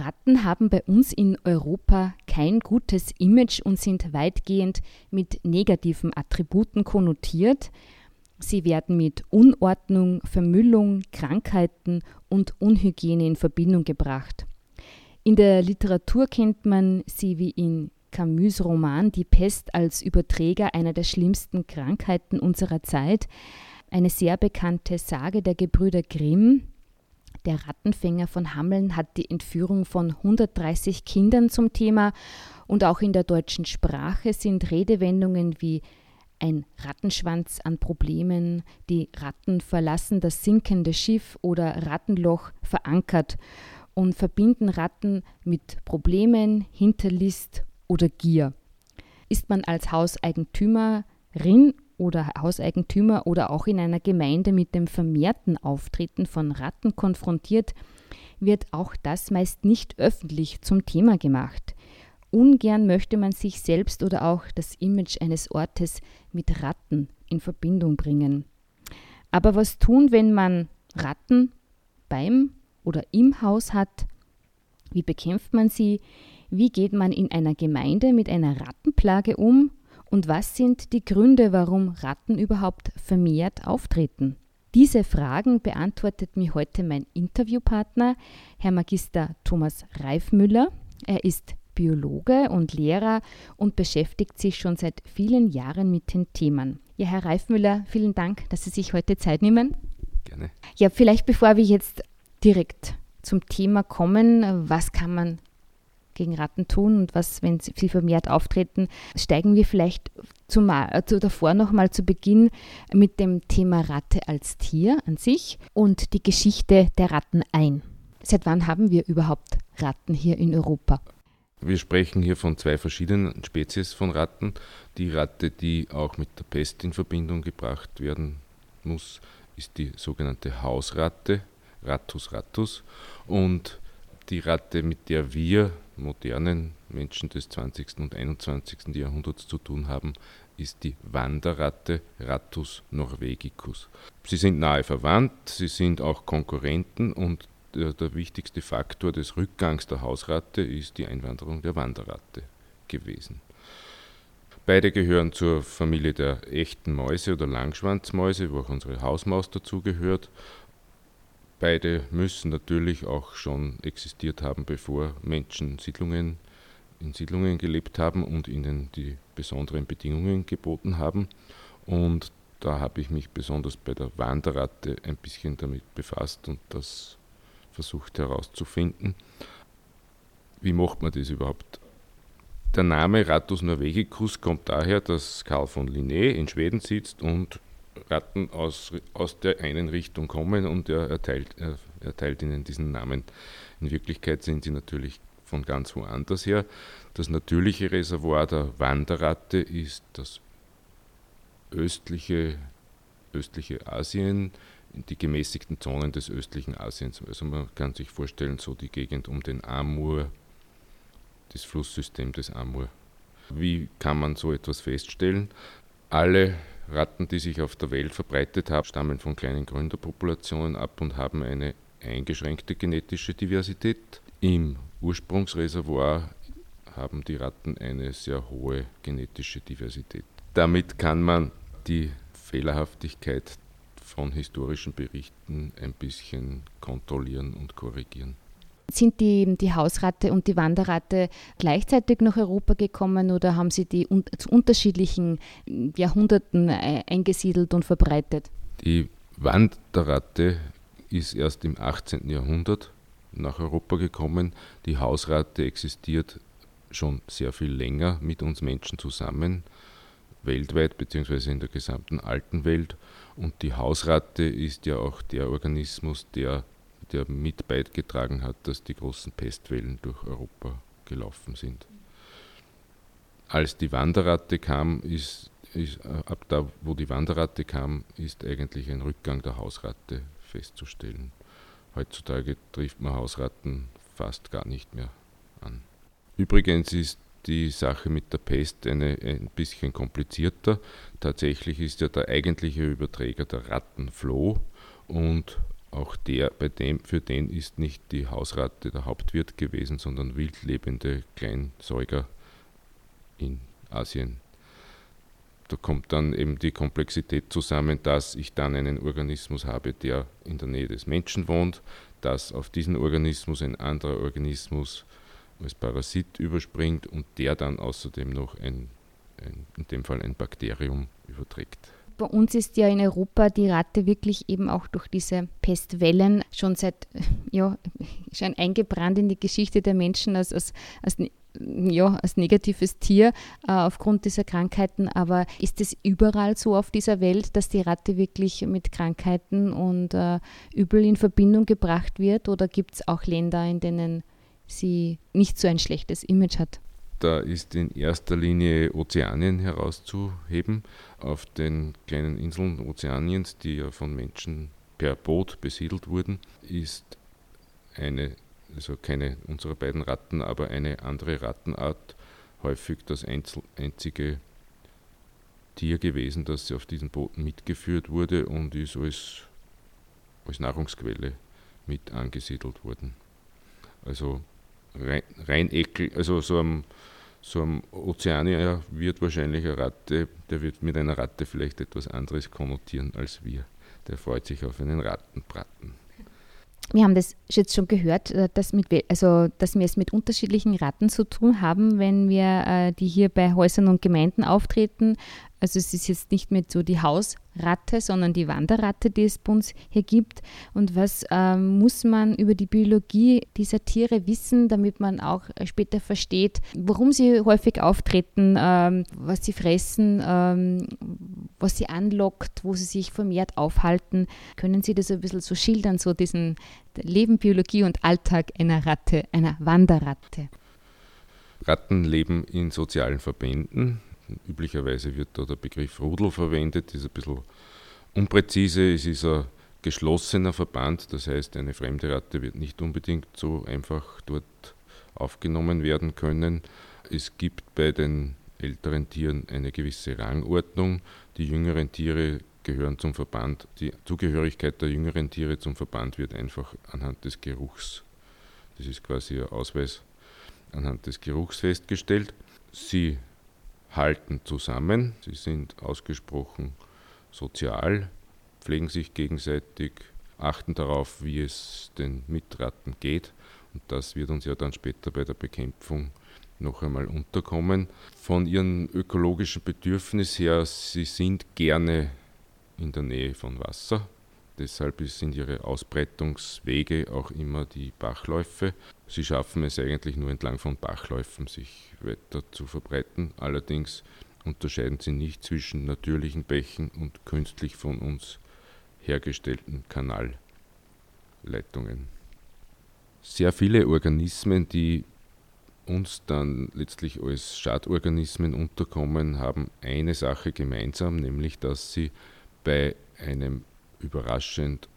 Ratten haben bei uns in Europa kein gutes Image und sind weitgehend mit negativen Attributen konnotiert. Sie werden mit Unordnung, Vermüllung, Krankheiten und Unhygiene in Verbindung gebracht. In der Literatur kennt man sie wie in Camus Roman Die Pest als Überträger einer der schlimmsten Krankheiten unserer Zeit, eine sehr bekannte Sage der Gebrüder Grimm, der Rattenfänger von Hameln hat die Entführung von 130 Kindern zum Thema und auch in der deutschen Sprache sind Redewendungen wie ein Rattenschwanz an Problemen, die Ratten verlassen das sinkende Schiff oder Rattenloch verankert und verbinden Ratten mit Problemen, Hinterlist oder Gier. Ist man als Hauseigentümerin oder Hauseigentümer oder auch in einer Gemeinde mit dem vermehrten Auftreten von Ratten konfrontiert, wird auch das meist nicht öffentlich zum Thema gemacht. Ungern möchte man sich selbst oder auch das Image eines Ortes mit Ratten in Verbindung bringen. Aber was tun, wenn man Ratten beim oder im Haus hat? Wie bekämpft man sie? Wie geht man in einer Gemeinde mit einer Rattenplage um? Und was sind die Gründe, warum Ratten überhaupt vermehrt auftreten? Diese Fragen beantwortet mir heute mein Interviewpartner, Herr Magister Thomas Reifmüller. Er ist Biologe und Lehrer und beschäftigt sich schon seit vielen Jahren mit den Themen. Ja, Herr Reifmüller, vielen Dank, dass Sie sich heute Zeit nehmen. Gerne. Ja, vielleicht bevor wir jetzt direkt zum Thema kommen, was kann man gegen Ratten tun und was, wenn sie vermehrt auftreten, steigen wir vielleicht zum, also davor nochmal zu Beginn mit dem Thema Ratte als Tier an sich und die Geschichte der Ratten ein. Seit wann haben wir überhaupt Ratten hier in Europa? Wir sprechen hier von zwei verschiedenen Spezies von Ratten. Die Ratte, die auch mit der Pest in Verbindung gebracht werden muss, ist die sogenannte Hausratte, Rattus rattus. Und die Ratte, mit der wir modernen Menschen des 20. und 21. Jahrhunderts zu tun haben, ist die Wanderratte Rattus norvegicus. Sie sind nahe verwandt, sie sind auch Konkurrenten und der, der wichtigste Faktor des Rückgangs der Hausratte ist die Einwanderung der Wanderratte gewesen. Beide gehören zur Familie der echten Mäuse oder Langschwanzmäuse, wo auch unsere Hausmaus dazugehört. Beide müssen natürlich auch schon existiert haben, bevor Menschen Siedlungen, in Siedlungen gelebt haben und ihnen die besonderen Bedingungen geboten haben. Und da habe ich mich besonders bei der Wanderratte ein bisschen damit befasst und das versucht herauszufinden. Wie macht man das überhaupt? Der Name Rattus norvegicus kommt daher, dass Karl von Linné in Schweden sitzt und Ratten aus, aus der einen Richtung kommen und er erteilt, er erteilt ihnen diesen Namen. In Wirklichkeit sind sie natürlich von ganz woanders her. Das natürliche Reservoir der Wanderratte ist das östliche, östliche Asien, die gemäßigten Zonen des östlichen Asiens. Also man kann sich vorstellen, so die Gegend um den Amur, das Flusssystem des Amur. Wie kann man so etwas feststellen? Alle Ratten, die sich auf der Welt verbreitet haben, stammen von kleinen Gründerpopulationen ab und haben eine eingeschränkte genetische Diversität. Im Ursprungsreservoir haben die Ratten eine sehr hohe genetische Diversität. Damit kann man die Fehlerhaftigkeit von historischen Berichten ein bisschen kontrollieren und korrigieren. Sind die, die Hausratte und die Wanderratte gleichzeitig nach Europa gekommen oder haben sie die un zu unterschiedlichen Jahrhunderten äh, eingesiedelt und verbreitet? Die Wanderratte ist erst im 18. Jahrhundert nach Europa gekommen. Die Hausratte existiert schon sehr viel länger mit uns Menschen zusammen, weltweit bzw. in der gesamten alten Welt. Und die Hausratte ist ja auch der Organismus, der der mit beigetragen hat, dass die großen Pestwellen durch Europa gelaufen sind. Als die Wanderratte kam, ist, ist, äh, ab da, wo die Wanderratte kam, ist eigentlich ein Rückgang der Hausratte festzustellen. Heutzutage trifft man Hausratten fast gar nicht mehr an. Übrigens ist die Sache mit der Pest eine, ein bisschen komplizierter. Tatsächlich ist ja der eigentliche Überträger der Rattenfloh und auch der, bei dem, für den ist nicht die Hausratte der Hauptwirt gewesen, sondern wildlebende Kleinsäuger in Asien. Da kommt dann eben die Komplexität zusammen, dass ich dann einen Organismus habe, der in der Nähe des Menschen wohnt, dass auf diesen Organismus ein anderer Organismus als Parasit überspringt und der dann außerdem noch ein, ein in dem Fall ein Bakterium überträgt bei uns ist ja in Europa die Ratte wirklich eben auch durch diese Pestwellen schon seit, ja, schon eingebrannt in die Geschichte der Menschen als, als, als ja, als negatives Tier äh, aufgrund dieser Krankheiten. Aber ist es überall so auf dieser Welt, dass die Ratte wirklich mit Krankheiten und äh, Übel in Verbindung gebracht wird? Oder gibt es auch Länder, in denen sie nicht so ein schlechtes Image hat? Da ist in erster Linie Ozeanien herauszuheben. Auf den kleinen Inseln Ozeaniens, die ja von Menschen per Boot besiedelt wurden, ist eine, also keine unserer beiden Ratten, aber eine andere Rattenart häufig das einzige Tier gewesen, das auf diesen Booten mitgeführt wurde und ist als, als Nahrungsquelle mit angesiedelt worden. Also rein, also so am so ein Ozeanier wird wahrscheinlich eine Ratte, der wird mit einer Ratte vielleicht etwas anderes konnotieren als wir. Der freut sich auf einen Rattenbraten. Wir haben das jetzt schon gehört, äh, dass, mit, also, dass wir es mit unterschiedlichen Ratten zu tun haben, wenn wir äh, die hier bei Häusern und Gemeinden auftreten. Also es ist jetzt nicht mehr so die Hausratte, sondern die Wanderratte, die es bei uns hier gibt. Und was ähm, muss man über die Biologie dieser Tiere wissen, damit man auch später versteht, warum sie häufig auftreten, ähm, was sie fressen, ähm, was sie anlockt, wo sie sich vermehrt aufhalten? Können Sie das ein bisschen so schildern, so diesen Leben, Biologie und Alltag einer Ratte, einer Wanderratte? Ratten leben in sozialen Verbänden Üblicherweise wird da der Begriff Rudel verwendet, ist ein bisschen unpräzise. Es ist ein geschlossener Verband, das heißt, eine fremde Ratte wird nicht unbedingt so einfach dort aufgenommen werden können. Es gibt bei den älteren Tieren eine gewisse Rangordnung. Die jüngeren Tiere gehören zum Verband. Die Zugehörigkeit der jüngeren Tiere zum Verband wird einfach anhand des Geruchs, das ist quasi ein Ausweis, anhand des Geruchs festgestellt. Sie halten zusammen, sie sind ausgesprochen sozial, pflegen sich gegenseitig, achten darauf, wie es den Mitratten geht. Und das wird uns ja dann später bei der Bekämpfung noch einmal unterkommen. Von ihren ökologischen Bedürfnissen her, sie sind gerne in der Nähe von Wasser. Deshalb sind ihre Ausbreitungswege auch immer die Bachläufe. Sie schaffen es eigentlich nur entlang von Bachläufen, sich weiter zu verbreiten. Allerdings unterscheiden sie nicht zwischen natürlichen Bächen und künstlich von uns hergestellten Kanalleitungen. Sehr viele Organismen, die uns dann letztlich als Schadorganismen unterkommen, haben eine Sache gemeinsam, nämlich dass sie bei einem überraschend,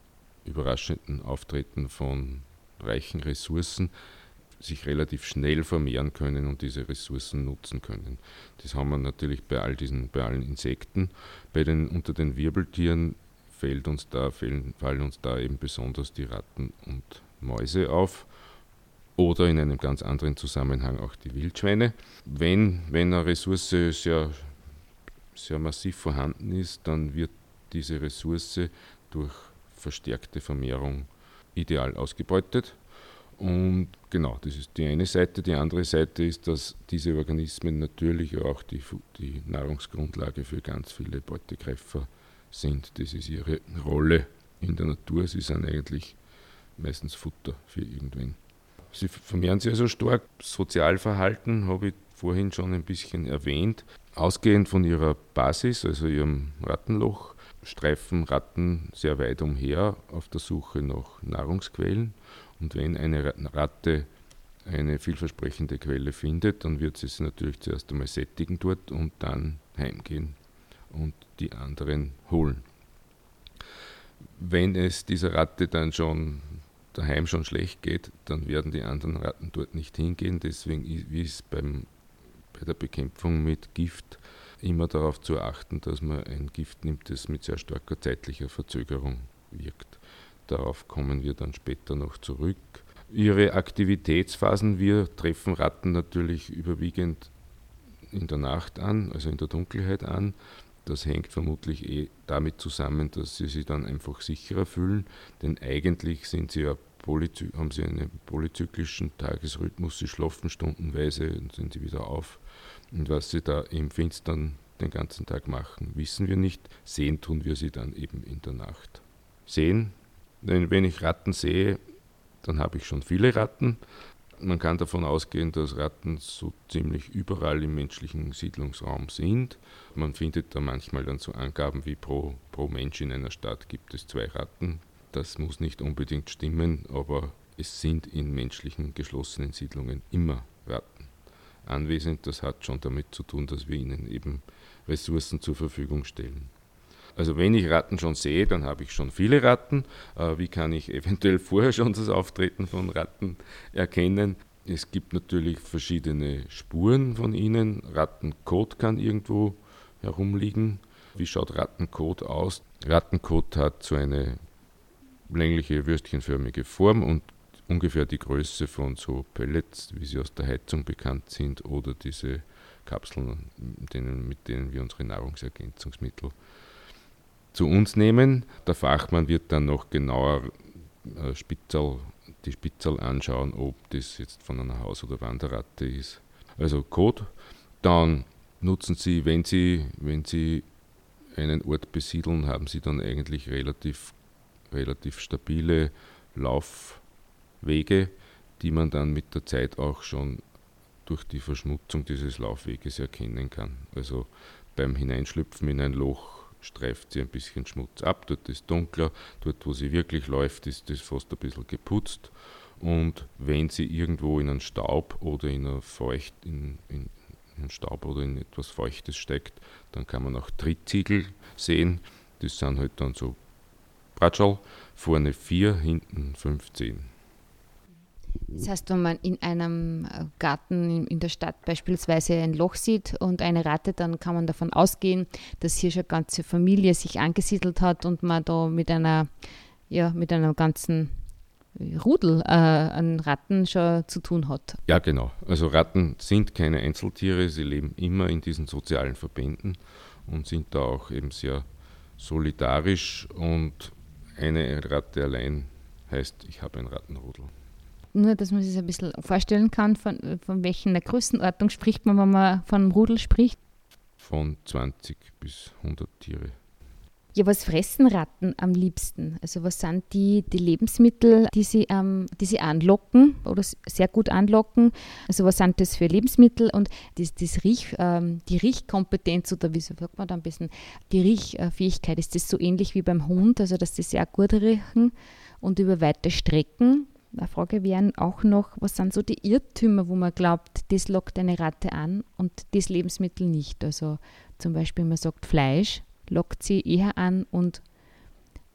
überraschenden Auftreten von reichen Ressourcen sich relativ schnell vermehren können und diese Ressourcen nutzen können. Das haben wir natürlich bei all diesen, bei allen Insekten. Bei den, unter den Wirbeltieren fällt uns da, fallen, fallen uns da eben besonders die Ratten und Mäuse auf oder in einem ganz anderen Zusammenhang auch die Wildschweine. Wenn, wenn eine Ressource sehr, sehr massiv vorhanden ist, dann wird diese Ressource durch verstärkte Vermehrung ideal ausgebeutet. Und genau, das ist die eine Seite. Die andere Seite ist, dass diese Organismen natürlich auch die, die Nahrungsgrundlage für ganz viele Beutegreifer sind. Das ist ihre Rolle in der Natur. Sie sind eigentlich meistens Futter für irgendwen. Sie vermehren sich also stark. Sozialverhalten habe ich vorhin schon ein bisschen erwähnt. Ausgehend von ihrer Basis, also ihrem Rattenloch, streifen Ratten sehr weit umher auf der Suche nach Nahrungsquellen. Und wenn eine Ratte eine vielversprechende Quelle findet, dann wird sie es natürlich zuerst einmal sättigen dort und dann heimgehen und die anderen holen. Wenn es dieser Ratte dann schon daheim schon schlecht geht, dann werden die anderen Ratten dort nicht hingehen. Deswegen ist beim, bei der Bekämpfung mit Gift immer darauf zu achten, dass man ein Gift nimmt, das mit sehr starker zeitlicher Verzögerung wirkt. Darauf kommen wir dann später noch zurück. Ihre Aktivitätsphasen, wir treffen Ratten natürlich überwiegend in der Nacht an, also in der Dunkelheit an. Das hängt vermutlich eh damit zusammen, dass sie sich dann einfach sicherer fühlen, denn eigentlich sind sie ja haben sie einen polyzyklischen Tagesrhythmus, sie schlafen stundenweise und sind sie wieder auf. Und was sie da im Finstern den ganzen Tag machen, wissen wir nicht. Sehen tun wir sie dann eben in der Nacht. Sehen, denn wenn ich Ratten sehe, dann habe ich schon viele Ratten. Man kann davon ausgehen, dass Ratten so ziemlich überall im menschlichen Siedlungsraum sind. Man findet da manchmal dann so Angaben wie pro, pro Mensch in einer Stadt gibt es zwei Ratten. Das muss nicht unbedingt stimmen, aber es sind in menschlichen geschlossenen Siedlungen immer Ratten anwesend. Das hat schon damit zu tun, dass wir ihnen eben Ressourcen zur Verfügung stellen. Also wenn ich Ratten schon sehe, dann habe ich schon viele Ratten. Äh, wie kann ich eventuell vorher schon das Auftreten von Ratten erkennen? Es gibt natürlich verschiedene Spuren von ihnen. Rattenkot kann irgendwo herumliegen. Wie schaut Rattenkot aus? Rattenkot hat so eine längliche würstchenförmige Form und ungefähr die Größe von so Pellets, wie sie aus der Heizung bekannt sind, oder diese Kapseln, mit denen wir unsere Nahrungsergänzungsmittel zu uns nehmen. Der Fachmann wird dann noch genauer äh, Spitzel, die Spitzel anschauen, ob das jetzt von einer Haus- oder Wanderratte ist. Also Code. Dann nutzen Sie, wenn Sie, wenn Sie einen Ort besiedeln, haben Sie dann eigentlich relativ, relativ stabile Laufwege, die man dann mit der Zeit auch schon durch die Verschmutzung dieses Laufweges erkennen kann. Also beim Hineinschlüpfen in ein Loch streift sie ein bisschen Schmutz ab, dort ist dunkler, dort wo sie wirklich läuft, ist das fast ein bisschen geputzt. Und wenn sie irgendwo in einen Staub oder in, eine Feucht, in, in, in Staub oder in etwas Feuchtes steckt, dann kann man auch Trittziegel sehen. Das sind halt dann so Bratschal, vorne 4, hinten 15. Das heißt, wenn man in einem äh, Garten in der Stadt beispielsweise ein Loch sieht und eine Ratte, dann kann man davon ausgehen, dass hier schon ganze Familie sich angesiedelt hat und man da mit einer, ja, mit einem ganzen Rudel äh, an Ratten schon zu tun hat. Ja, genau. Also Ratten sind keine Einzeltiere, sie leben immer in diesen sozialen Verbänden und sind da auch eben sehr solidarisch und eine Ratte allein heißt, ich habe ein Rattenrudel nur, dass man sich ein bisschen vorstellen kann, von, von welcher Größenordnung spricht man, wenn man von einem Rudel spricht? Von 20 bis 100 Tiere. Ja, was fressen Ratten am liebsten? Also was sind die, die Lebensmittel, die sie, ähm, die sie anlocken oder sehr gut anlocken? Also was sind das für Lebensmittel und das, das Riech, ähm, die Riechkompetenz oder wie sagt man da ein bisschen, die Riechfähigkeit, ist das so ähnlich wie beim Hund, also dass die sehr gut riechen und über weite Strecken eine Frage wären auch noch, was sind so die Irrtümer, wo man glaubt, das lockt eine Ratte an und das Lebensmittel nicht. Also zum Beispiel, man sagt, Fleisch lockt sie eher an und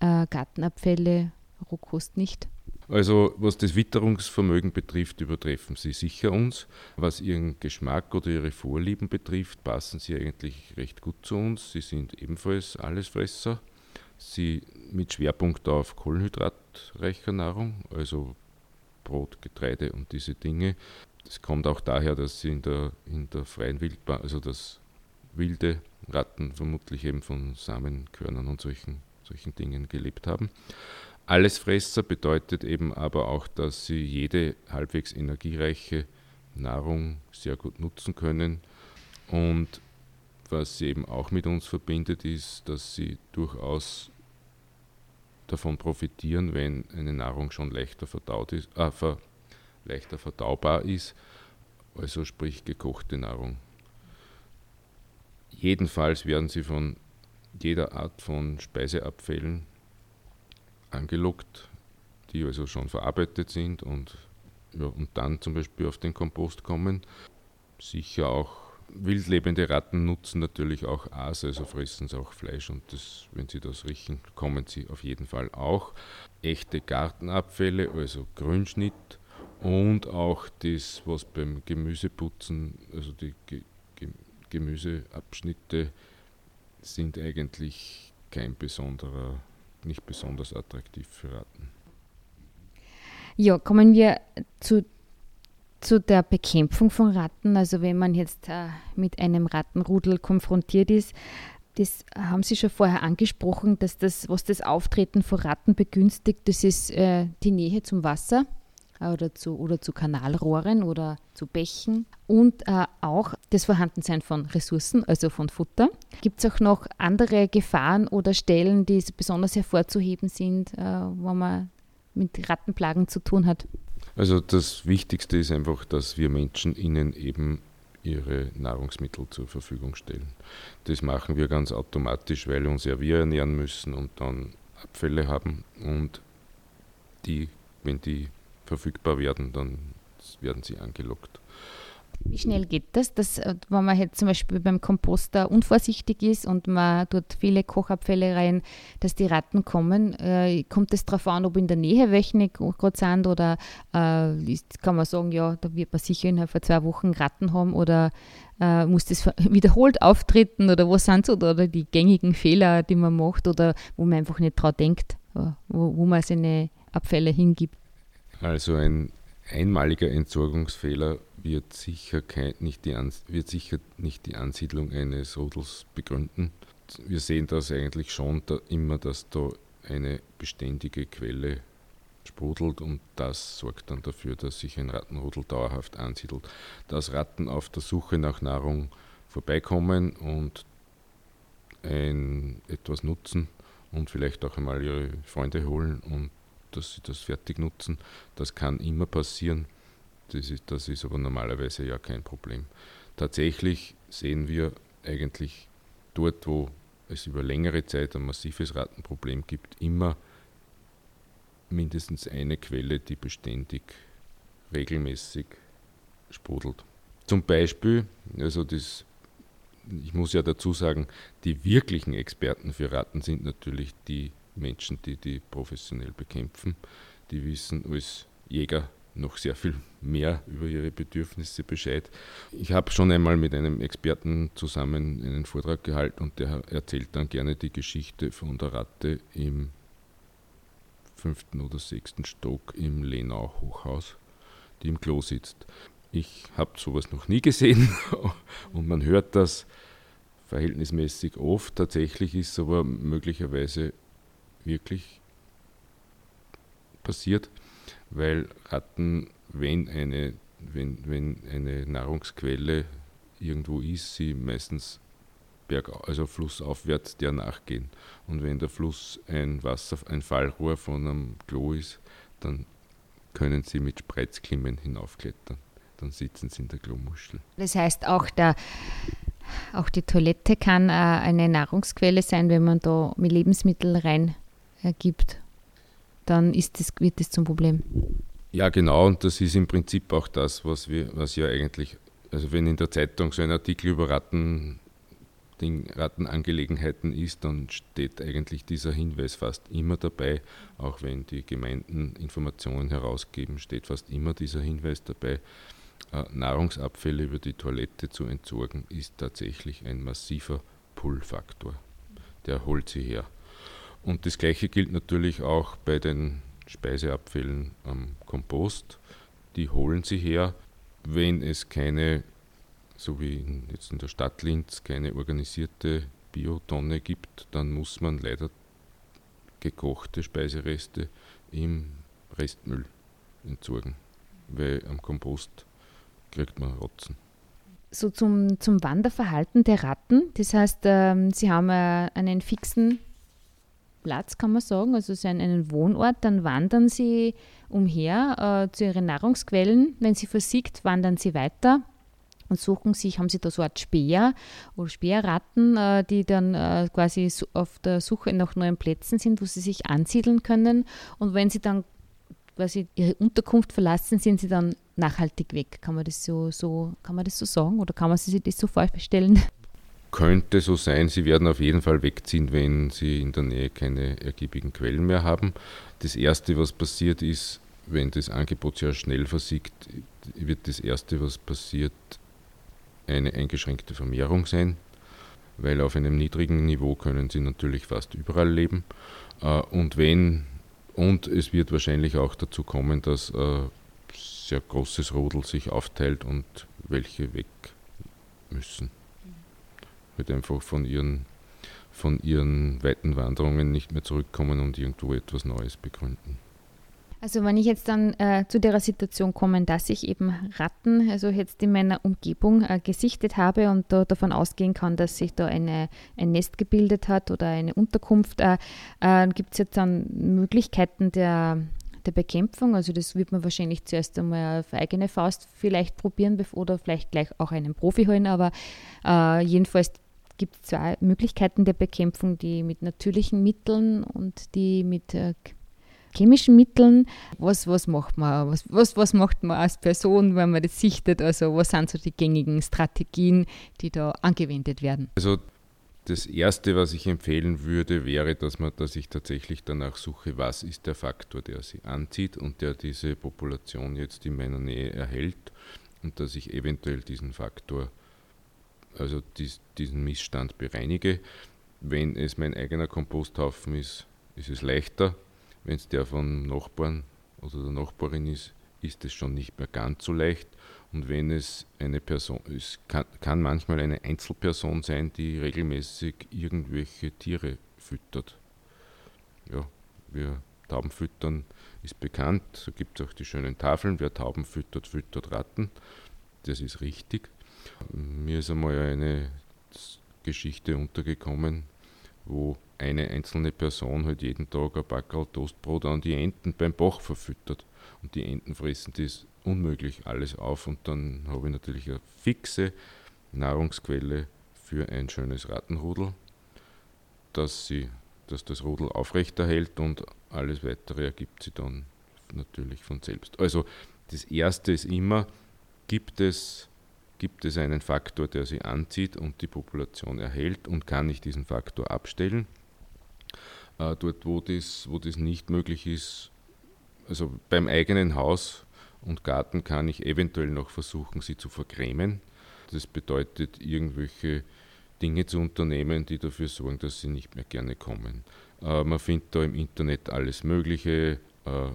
äh, Gartenabfälle, Rohkost nicht. Also was das Witterungsvermögen betrifft, übertreffen sie sicher uns. Was ihren Geschmack oder ihre Vorlieben betrifft, passen sie eigentlich recht gut zu uns. Sie sind ebenfalls Allesfresser. Sie mit Schwerpunkt auf kohlenhydratreicher Nahrung, also Brot, Getreide und diese Dinge. Das kommt auch daher, dass sie in der, in der freien Wildbahn, also dass wilde Ratten vermutlich eben von Samenkörnern und solchen, solchen Dingen gelebt haben. Allesfresser bedeutet eben aber auch, dass sie jede halbwegs energiereiche Nahrung sehr gut nutzen können. Und was sie eben auch mit uns verbindet, ist, dass sie durchaus davon profitieren, wenn eine Nahrung schon leichter verdaut ist, äh, ver, leichter verdaubar ist, also sprich gekochte Nahrung. Jedenfalls werden sie von jeder Art von Speiseabfällen angelockt, die also schon verarbeitet sind und, ja, und dann zum Beispiel auf den Kompost kommen. Sicher auch wildlebende Ratten nutzen natürlich auch Aas, also fressen sie auch Fleisch und das, wenn sie das riechen, kommen sie auf jeden Fall auch. Echte Gartenabfälle, also Grünschnitt und auch das, was beim Gemüseputzen, also die Ge Ge Gemüseabschnitte sind eigentlich kein besonderer nicht besonders attraktiv für Ratten. Ja, kommen wir zu, zu der Bekämpfung von Ratten. Also wenn man jetzt äh, mit einem Rattenrudel konfrontiert ist, das haben Sie schon vorher angesprochen, dass das, was das Auftreten von Ratten begünstigt, das ist äh, die Nähe zum Wasser oder zu, oder zu Kanalrohren oder zu Bächen und äh, auch das Vorhandensein von Ressourcen, also von Futter. Gibt es auch noch andere Gefahren oder Stellen, die besonders hervorzuheben sind, äh, wo man mit Rattenplagen zu tun hat? Also das Wichtigste ist einfach, dass wir Menschen ihnen eben ihre Nahrungsmittel zur Verfügung stellen. Das machen wir ganz automatisch, weil wir uns ja wir ernähren müssen und dann Abfälle haben und die, wenn die verfügbar werden, dann werden sie angelockt. Wie schnell geht das, dass, äh, wenn man jetzt zum Beispiel beim Komposter unvorsichtig ist und man dort viele Kochabfälle rein, dass die Ratten kommen? Äh, kommt es darauf an, ob in der Nähe welche gerade sind oder äh, kann man sagen, ja, da wird man sicher innerhalb von zwei Wochen Ratten haben oder äh, muss das wiederholt auftreten oder was sind so oder die gängigen Fehler, die man macht oder wo man einfach nicht dran denkt, äh, wo, wo man seine Abfälle hingibt? Also ein einmaliger Entsorgungsfehler wird sicher, kein, nicht die wird sicher nicht die Ansiedlung eines Rudels begründen. Wir sehen das eigentlich schon da immer, dass da eine beständige Quelle sprudelt und das sorgt dann dafür, dass sich ein Rattenrudel dauerhaft ansiedelt. Dass Ratten auf der Suche nach Nahrung vorbeikommen und ein, etwas nutzen und vielleicht auch einmal ihre Freunde holen und dass sie das fertig nutzen. Das kann immer passieren. Das ist, das ist aber normalerweise ja kein Problem. Tatsächlich sehen wir eigentlich dort, wo es über längere Zeit ein massives Rattenproblem gibt, immer mindestens eine Quelle, die beständig regelmäßig sprudelt. Zum Beispiel, also das, ich muss ja dazu sagen, die wirklichen Experten für Ratten sind natürlich die Menschen, die die professionell bekämpfen, die wissen als Jäger noch sehr viel mehr über ihre Bedürfnisse Bescheid. Ich habe schon einmal mit einem Experten zusammen einen Vortrag gehalten und der erzählt dann gerne die Geschichte von der Ratte im fünften oder sechsten Stock im Lenau Hochhaus, die im Klo sitzt. Ich habe sowas noch nie gesehen und man hört das verhältnismäßig oft. Tatsächlich ist es aber möglicherweise wirklich passiert, weil Ratten, wenn eine, wenn, wenn eine Nahrungsquelle irgendwo ist, sie meistens berg, also flussaufwärts der nachgehen. Und wenn der Fluss ein Wasser, ein Fallrohr von einem Klo ist, dann können sie mit Spreizklimmen hinaufklettern. Dann sitzen sie in der Klomuschel. Das heißt, auch, der, auch die Toilette kann äh, eine Nahrungsquelle sein, wenn man da mit Lebensmitteln rein ergibt, dann ist das, wird das zum Problem. Ja, genau, und das ist im Prinzip auch das, was wir, was ja eigentlich, also wenn in der Zeitung so ein Artikel über Ratten, Ding, Rattenangelegenheiten ist, dann steht eigentlich dieser Hinweis fast immer dabei, auch wenn die Gemeinden Informationen herausgeben, steht fast immer dieser Hinweis dabei. Äh, Nahrungsabfälle über die Toilette zu entsorgen, ist tatsächlich ein massiver Pull-Faktor. Der holt sie her. Und das Gleiche gilt natürlich auch bei den Speiseabfällen am Kompost. Die holen sie her, wenn es keine, so wie jetzt in der Stadt Linz, keine organisierte Biotonne gibt, dann muss man leider gekochte Speisereste im Restmüll entsorgen, weil am Kompost kriegt man Rotzen. So zum, zum Wanderverhalten der Ratten. Das heißt, ähm, sie haben äh, einen fixen Platz, kann man sagen, also einen Wohnort, dann wandern sie umher äh, zu ihren Nahrungsquellen. Wenn sie versiegt, wandern sie weiter und suchen sich, haben sie da so Art Speer oder Speerratten, äh, die dann äh, quasi auf der Suche nach neuen Plätzen sind, wo sie sich ansiedeln können. Und wenn sie dann quasi ihre Unterkunft verlassen, sind sie dann nachhaltig weg. Kann man das so, so, kann man das so sagen oder kann man sich das so vorstellen? Könnte so sein, sie werden auf jeden Fall wegziehen, wenn sie in der Nähe keine ergiebigen Quellen mehr haben. Das Erste, was passiert ist, wenn das Angebot sehr schnell versiegt, wird das Erste, was passiert, eine eingeschränkte Vermehrung sein. weil auf einem niedrigen Niveau können sie natürlich fast überall leben. Äh, und wenn und es wird wahrscheinlich auch dazu kommen, dass ein sehr großes Rudel sich aufteilt und welche weg müssen. Halt einfach von ihren, von ihren weiten Wanderungen nicht mehr zurückkommen und irgendwo etwas Neues begründen. Also wenn ich jetzt dann äh, zu der Situation komme, dass ich eben Ratten, also jetzt in meiner Umgebung äh, gesichtet habe und da davon ausgehen kann, dass sich da eine, ein Nest gebildet hat oder eine Unterkunft, äh, äh gibt es jetzt dann Möglichkeiten der, der Bekämpfung? Also das wird man wahrscheinlich zuerst einmal auf eigene Faust vielleicht probieren oder vielleicht gleich auch einen Profi holen, aber äh, jedenfalls gibt es zwei Möglichkeiten der Bekämpfung, die mit natürlichen Mitteln und die mit äh, chemischen Mitteln. Was, was macht man? Was, was, was macht man als Person, wenn man das sichtet? Also was sind so die gängigen Strategien, die da angewendet werden? Also das Erste, was ich empfehlen würde, wäre, dass, man, dass ich tatsächlich danach suche, was ist der Faktor, der sie anzieht und der diese Population jetzt in meiner Nähe erhält und dass ich eventuell diesen Faktor, also dies, diesen Missstand bereinige. Wenn es mein eigener Komposthaufen ist, ist es leichter, wenn es der von Nachbarn oder der Nachbarin ist, ist es schon nicht mehr ganz so leicht. Und wenn es eine Person, es kann, kann manchmal eine Einzelperson sein, die regelmäßig irgendwelche Tiere füttert. Ja, wir Tauben füttern ist bekannt, so gibt es auch die schönen Tafeln, wer Tauben füttert, füttert Ratten. Das ist richtig. Mir ist einmal eine Geschichte untergekommen, wo eine einzelne Person halt jeden Tag ein Backerl Toastbrot an die Enten beim Bach verfüttert. Und die Enten fressen das unmöglich alles auf und dann habe ich natürlich eine fixe Nahrungsquelle für ein schönes Rattenrudel, dass, sie, dass das Rudel aufrechterhält und alles weitere ergibt sie dann natürlich von selbst. Also das Erste ist immer, gibt es gibt es einen Faktor, der sie anzieht und die Population erhält und kann ich diesen Faktor abstellen. Äh, dort, wo das, wo das nicht möglich ist, also beim eigenen Haus und Garten kann ich eventuell noch versuchen, sie zu vergrämen. Das bedeutet, irgendwelche Dinge zu unternehmen, die dafür sorgen, dass sie nicht mehr gerne kommen. Äh, man findet da im Internet alles Mögliche, äh,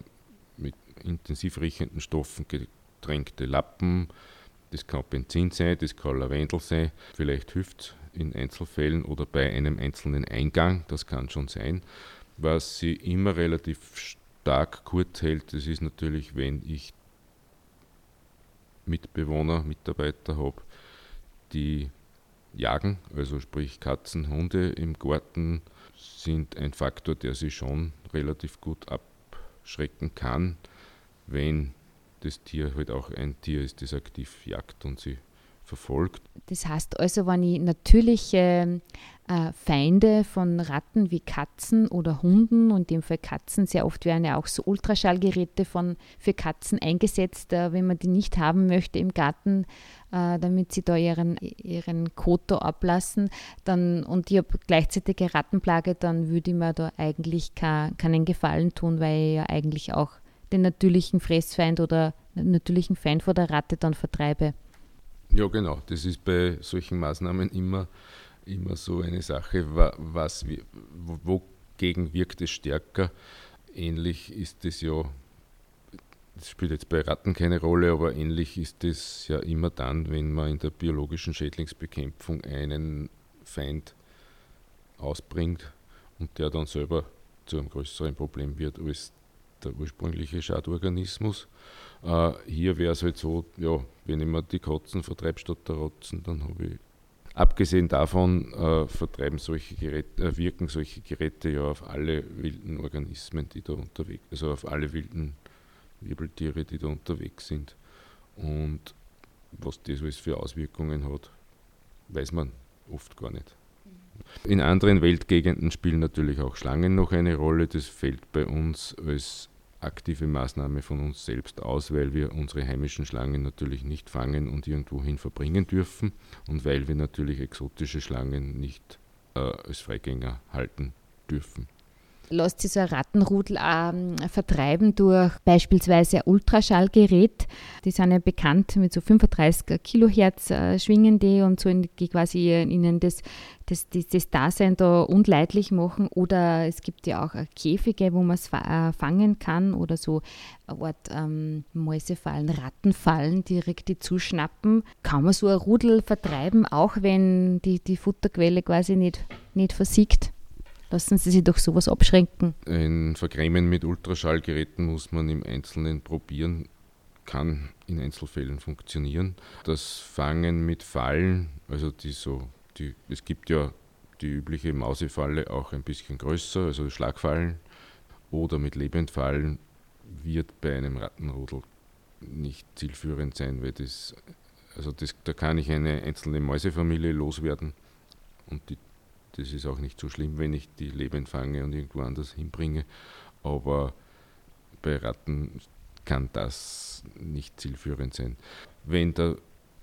mit intensiv riechenden Stoffen getränkte Lappen, das kann Benzin sein, das kann Lavendel sein, vielleicht hilft in Einzelfällen oder bei einem einzelnen Eingang, das kann schon sein. Was sie immer relativ stark kurz hält, das ist natürlich, wenn ich Mitbewohner, Mitarbeiter habe, die jagen, also sprich Katzen, Hunde im Garten sind ein Faktor, der sie schon relativ gut abschrecken kann, wenn das Tier halt auch ein Tier ist, das aktiv jagt und sie verfolgt. Das heißt also, wenn ich natürliche äh, Feinde von Ratten wie Katzen oder Hunden, und in dem Fall Katzen, sehr oft werden ja auch so Ultraschallgeräte von, für Katzen eingesetzt, äh, wenn man die nicht haben möchte im Garten, äh, damit sie da ihren, ihren Koto ablassen, dann, und ich habe gleichzeitige Rattenplage, dann würde ich mir da eigentlich keinen Gefallen tun, weil ich ja eigentlich auch den natürlichen Fressfeind oder natürlichen Feind vor der Ratte dann vertreibe. Ja, genau. Das ist bei solchen Maßnahmen immer, immer so eine Sache, was, wogegen wirkt es stärker. Ähnlich ist es ja, das spielt jetzt bei Ratten keine Rolle, aber ähnlich ist es ja immer dann, wenn man in der biologischen Schädlingsbekämpfung einen Feind ausbringt und der dann selber zu einem größeren Problem wird als der ursprüngliche Schadorganismus. Äh, hier wäre es halt so, ja, wenn ich mir die Kotzen vertreibe statt der Rotzen, dann habe ich Abgesehen davon äh, vertreiben solche Geräte, äh, wirken solche Geräte ja auf alle wilden Organismen, die da unterwegs, also auf alle wilden Wirbeltiere, die da unterwegs sind. Und was das alles für Auswirkungen hat, weiß man oft gar nicht. In anderen Weltgegenden spielen natürlich auch Schlangen noch eine Rolle. Das fällt bei uns als aktive Maßnahme von uns selbst aus, weil wir unsere heimischen Schlangen natürlich nicht fangen und irgendwohin verbringen dürfen und weil wir natürlich exotische Schlangen nicht äh, als Freigänger halten dürfen. Lässt sich so ein Rattenrudel ähm, vertreiben durch beispielsweise ein Ultraschallgerät. Die sind ja bekannt mit so 35 Kilohertz äh, schwingen die und so in, die quasi ihnen das, das, das, das Dasein da unleidlich machen. Oder es gibt ja auch Käfige, wo man es äh, fangen kann oder so eine Art ähm, Mäusefallen, Rattenfallen direkt die zuschnappen. Kann man so ein Rudel vertreiben, auch wenn die, die Futterquelle quasi nicht, nicht versiegt? Lassen Sie sich doch sowas abschränken. Ein Vergrämen mit Ultraschallgeräten muss man im Einzelnen probieren, kann in Einzelfällen funktionieren. Das Fangen mit Fallen, also die so, die, es gibt ja die übliche Mausefalle auch ein bisschen größer, also Schlagfallen oder mit Lebendfallen wird bei einem Rattenrudel nicht zielführend sein, weil das, also das, da kann ich eine einzelne Mäusefamilie loswerden und die das ist auch nicht so schlimm, wenn ich die lebend fange und irgendwo anders hinbringe. Aber bei Ratten kann das nicht zielführend sein. Wenn der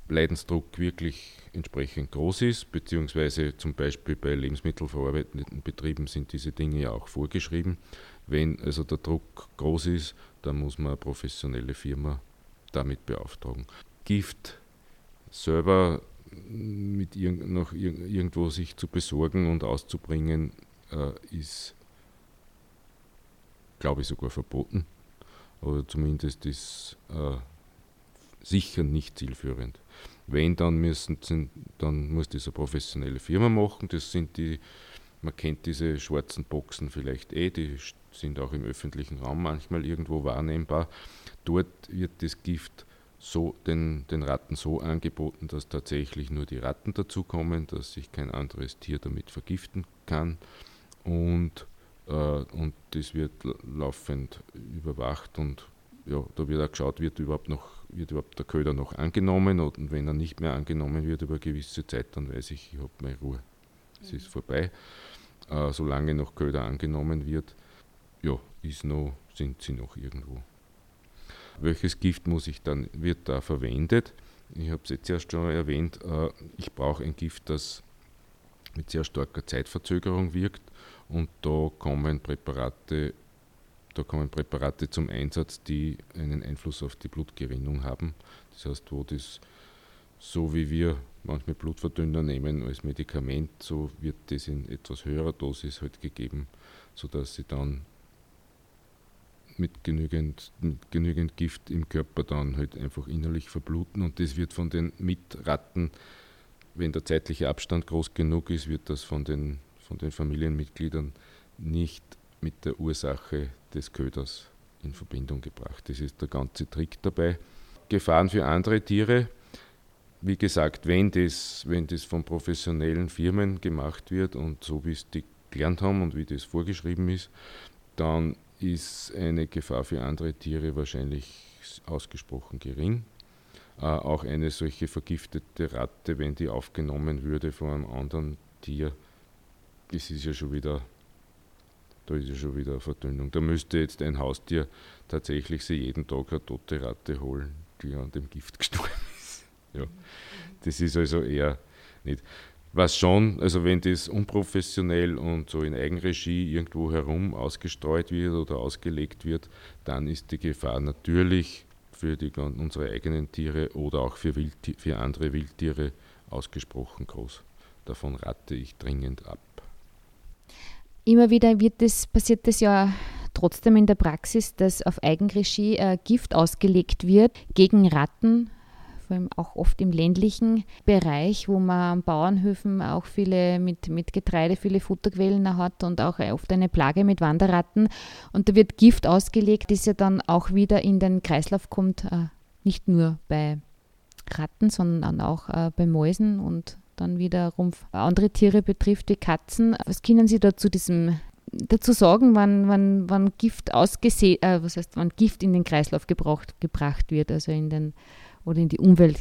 Leidensdruck wirklich entsprechend groß ist, beziehungsweise zum Beispiel bei lebensmittelverarbeitenden Betrieben sind diese Dinge ja auch vorgeschrieben. Wenn also der Druck groß ist, dann muss man eine professionelle Firma damit beauftragen. Gift selber mit irg noch ir irgendwo sich zu besorgen und auszubringen, äh, ist, glaube ich, sogar verboten. Oder zumindest ist äh, sicher nicht zielführend. Wenn, dann, müssen, sind, dann muss das eine professionelle Firma machen. Das sind die, man kennt diese schwarzen Boxen vielleicht eh, die sind auch im öffentlichen Raum manchmal irgendwo wahrnehmbar. Dort wird das Gift so den, den Ratten so angeboten, dass tatsächlich nur die Ratten dazukommen, dass sich kein anderes Tier damit vergiften kann und, äh, und das wird laufend überwacht und ja, da wird auch geschaut, wird überhaupt noch, wird überhaupt der Köder noch angenommen und wenn er nicht mehr angenommen wird über eine gewisse Zeit, dann weiß ich, ich habe meine Ruhe. Es ist vorbei. Äh, solange noch Köder angenommen wird, ja, ist noch, sind sie noch irgendwo welches Gift muss ich dann, wird da verwendet. Ich habe es jetzt erst schon erwähnt, äh, ich brauche ein Gift, das mit sehr starker Zeitverzögerung wirkt und da kommen Präparate, da kommen Präparate zum Einsatz, die einen Einfluss auf die Blutgerinnung haben. Das heißt, wo das so wie wir manchmal Blutverdünner nehmen als Medikament, so wird das in etwas höherer Dosis halt gegeben, sodass sie dann mit genügend, mit genügend Gift im Körper dann halt einfach innerlich verbluten und das wird von den Mitratten, wenn der zeitliche Abstand groß genug ist, wird das von den, von den Familienmitgliedern nicht mit der Ursache des Köders in Verbindung gebracht. Das ist der ganze Trick dabei. Gefahren für andere Tiere, wie gesagt, wenn das, wenn das von professionellen Firmen gemacht wird und so wie es die gelernt haben und wie das vorgeschrieben ist, dann ist eine Gefahr für andere Tiere wahrscheinlich ausgesprochen gering. Äh, auch eine solche vergiftete Ratte, wenn die aufgenommen würde von einem anderen Tier, das ist ja schon wieder, da ist ja schon wieder eine Verdünnung. Da müsste jetzt ein Haustier tatsächlich sich jeden Tag eine tote Ratte holen, die an dem Gift gestorben ist. Ja. Das ist also eher nicht. Was schon, also wenn das unprofessionell und so in Eigenregie irgendwo herum ausgestreut wird oder ausgelegt wird, dann ist die Gefahr natürlich für die, unsere eigenen Tiere oder auch für, Wildtier, für andere Wildtiere ausgesprochen groß. Davon rate ich dringend ab. Immer wieder das, passiert das ja trotzdem in der Praxis, dass auf Eigenregie äh, Gift ausgelegt wird gegen Ratten, vor allem auch oft im ländlichen Bereich, wo man an Bauernhöfen auch viele mit, mit Getreide, viele Futterquellen hat und auch oft eine Plage mit Wanderratten. Und da wird Gift ausgelegt, das ja dann auch wieder in den Kreislauf kommt, äh, nicht nur bei Ratten, sondern auch äh, bei Mäusen und dann wiederum andere Tiere betrifft, wie Katzen. Was können Sie da diesem dazu sagen, wann, wann, wann Gift ausgesehen, äh, was heißt, wann Gift in den Kreislauf gebraucht, gebracht wird, also in den oder in die Umwelt,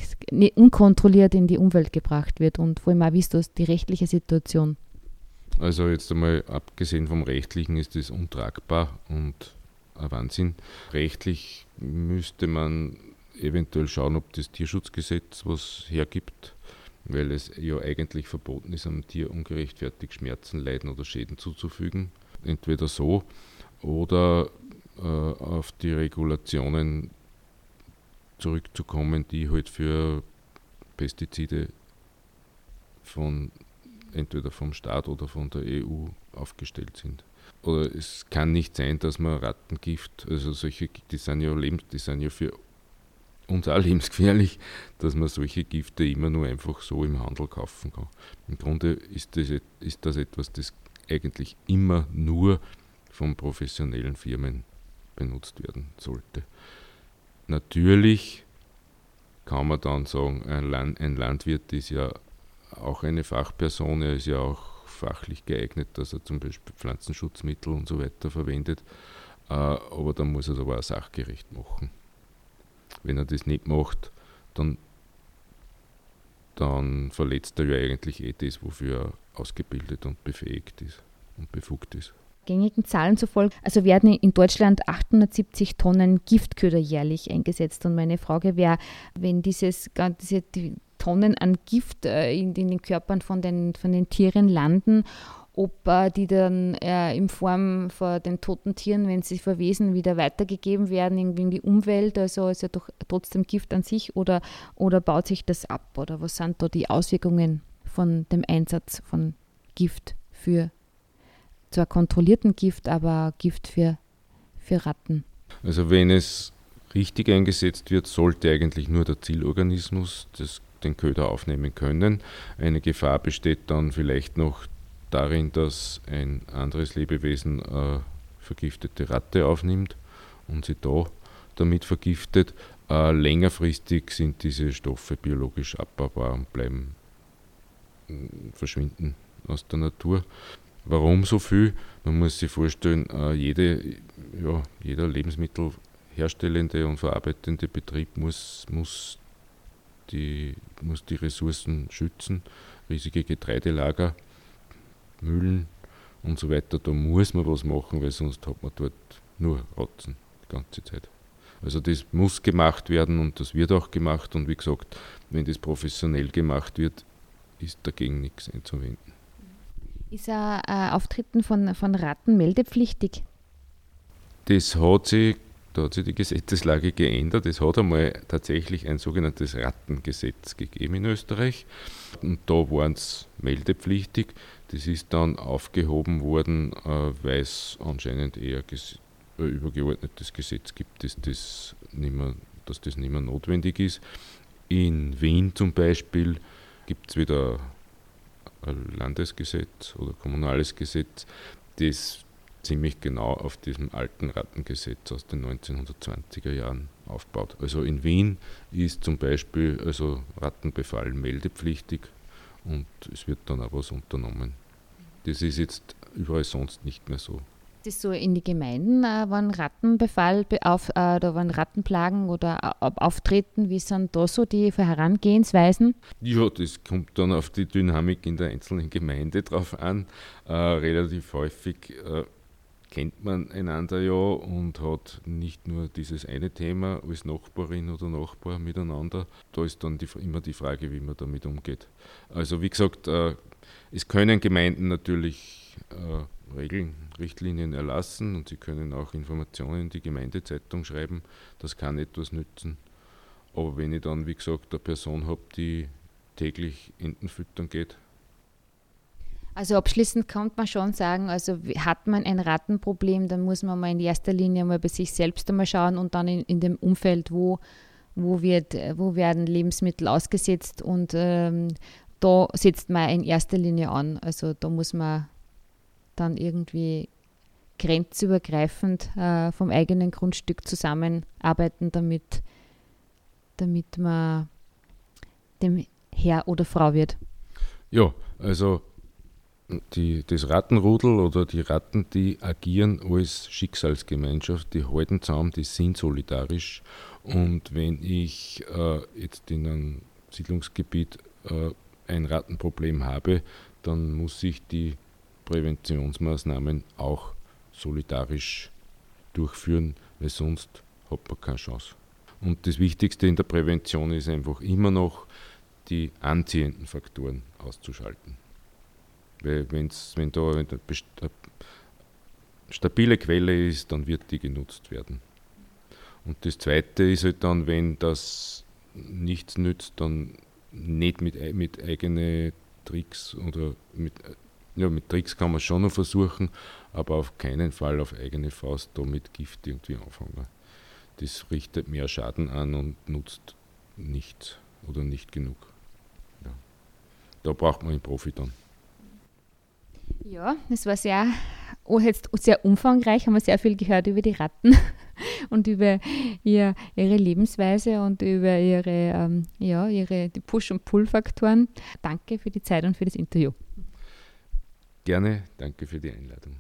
unkontrolliert in die Umwelt gebracht wird und vor allem auch, wie ist das die rechtliche Situation? Also jetzt einmal abgesehen vom rechtlichen ist das untragbar und ein Wahnsinn. Rechtlich müsste man eventuell schauen, ob das Tierschutzgesetz was hergibt, weil es ja eigentlich verboten ist, einem Tier ungerechtfertigt Schmerzen, Leiden oder Schäden zuzufügen. entweder so oder äh, auf die Regulationen zurückzukommen, die halt für Pestizide von entweder vom Staat oder von der EU aufgestellt sind. Oder es kann nicht sein, dass man Rattengift, also solche, die sind ja, lebens, die sind ja für uns auch lebensgefährlich, dass man solche Gifte immer nur einfach so im Handel kaufen kann. Im Grunde ist das, ist das etwas, das eigentlich immer nur von professionellen Firmen benutzt werden sollte. Natürlich kann man dann sagen, ein, Land, ein Landwirt ist ja auch eine Fachperson, er ist ja auch fachlich geeignet, dass er zum Beispiel Pflanzenschutzmittel und so weiter verwendet, äh, aber dann muss er es aber auch sachgerecht machen. Wenn er das nicht macht, dann, dann verletzt er ja eigentlich eh das, wofür er ausgebildet und befähigt ist und befugt ist. Gängigen Zahlen zufolge, also werden in Deutschland 870 Tonnen Giftköder jährlich eingesetzt. Und meine Frage wäre, wenn dieses, diese die Tonnen an Gift äh, in, in, den Körpern von den, von den Tieren landen, ob äh, die dann äh, in Form von den toten Tieren, wenn sie verwesen, wieder weitergegeben werden irgendwie in die Umwelt, also ist ja doch trotzdem Gift an sich oder, oder baut sich das ab oder was sind da die Auswirkungen von dem Einsatz von Gift für zwar kontrollierten Gift, aber Gift für, für Ratten? Also wenn es richtig eingesetzt wird, sollte eigentlich nur der Zielorganismus das, den Köder aufnehmen können. Eine Gefahr besteht dann vielleicht noch darin, dass ein anderes Lebewesen äh, vergiftete Ratte aufnimmt und sie da damit vergiftet. Äh, längerfristig sind diese Stoffe biologisch abbaubar und bleiben äh, verschwinden aus der Natur. Warum so viel? Man muss sich vorstellen, äh, jede, ja, jeder lebensmittelherstellende und verarbeitende Betrieb muss, muss, die, muss die Ressourcen schützen. Riesige Getreidelager Mühlen und so weiter, da muss man was machen, weil sonst hat man dort nur Rotzen die ganze Zeit. Also das muss gemacht werden und das wird auch gemacht und wie gesagt, wenn das professionell gemacht wird, ist dagegen nichts einzuwenden. Ist ein äh, Auftreten von, von Ratten meldepflichtig? Das hat sich, da hat sich die Gesetzeslage geändert. Es hat einmal tatsächlich ein sogenanntes Rattengesetz gegeben in Österreich und da waren es meldepflichtig. Das ist dann aufgehoben worden, äh, weil es anscheinend eher ein übergeordnetes Gesetz gibt, dass das, nicht mehr, dass das nicht mehr notwendig ist. In Wien zum Beispiel gibt es wieder Landesgesetz oder kommunales Gesetz, das ziemlich genau auf diesem alten Rattengesetz aus den 1920er Jahren aufbaut. Also in Wien ist zum Beispiel also Rattenbefall meldepflichtig und es wird dann auch was unternommen. Das ist jetzt überall sonst nicht mehr so. Das so in die Gemeinden, äh, wenn Rattenbefall auf, äh, oder wenn Rattenplagen oder äh, auftreten, wie sind da so die Herangehensweisen? Ja, das kommt dann auf die Dynamik in der einzelnen Gemeinde drauf an. Äh, relativ häufig äh, kennt man einander ja und hat nicht nur dieses eine Thema als Nachbarin oder Nachbar miteinander. Da ist dann die, immer die Frage, wie man damit umgeht. Also wie gesagt, äh, es können Gemeinden natürlich äh, Regeln, Richtlinien erlassen und sie können auch Informationen in die Gemeindezeitung schreiben. Das kann etwas nützen. Aber wenn ich dann, wie gesagt, eine Person habe, die täglich Enten füttern geht, also abschließend kann man schon sagen, also hat man ein Rattenproblem, dann muss man mal in erster Linie mal bei sich selbst einmal schauen und dann in, in dem Umfeld, wo, wo, wird, wo werden Lebensmittel ausgesetzt und ähm, da setzt man in erster Linie an. Also da muss man dann irgendwie grenzübergreifend äh, vom eigenen Grundstück zusammenarbeiten, damit, damit man dem Herr oder Frau wird. Ja, also die, das Rattenrudel oder die Ratten, die agieren als Schicksalsgemeinschaft, die halten zusammen, die sind solidarisch. Und wenn ich äh, jetzt in einem Siedlungsgebiet äh, ein Rattenproblem habe, dann muss ich die Präventionsmaßnahmen auch solidarisch durchführen, weil sonst hat man keine Chance. Und das Wichtigste in der Prävention ist einfach immer noch, die anziehenden Faktoren auszuschalten. Weil wenn's, wenn da wenn stabile Quelle ist, dann wird die genutzt werden. Und das Zweite ist halt dann, wenn das nichts nützt, dann nicht mit, mit eigenen Tricks oder mit, ja, mit Tricks kann man schon noch versuchen, aber auf keinen Fall auf eigene Faust da mit Gift irgendwie anfangen. Das richtet mehr Schaden an und nutzt nichts oder nicht genug. Ja. Da braucht man einen Profi dann. Ja, es war sehr, oh, jetzt sehr umfangreich, haben wir sehr viel gehört über die Ratten und über ihr, ihre Lebensweise und über ihre, ähm, ja, ihre Push- und Pull-Faktoren. Danke für die Zeit und für das Interview. Gerne, danke für die Einladung.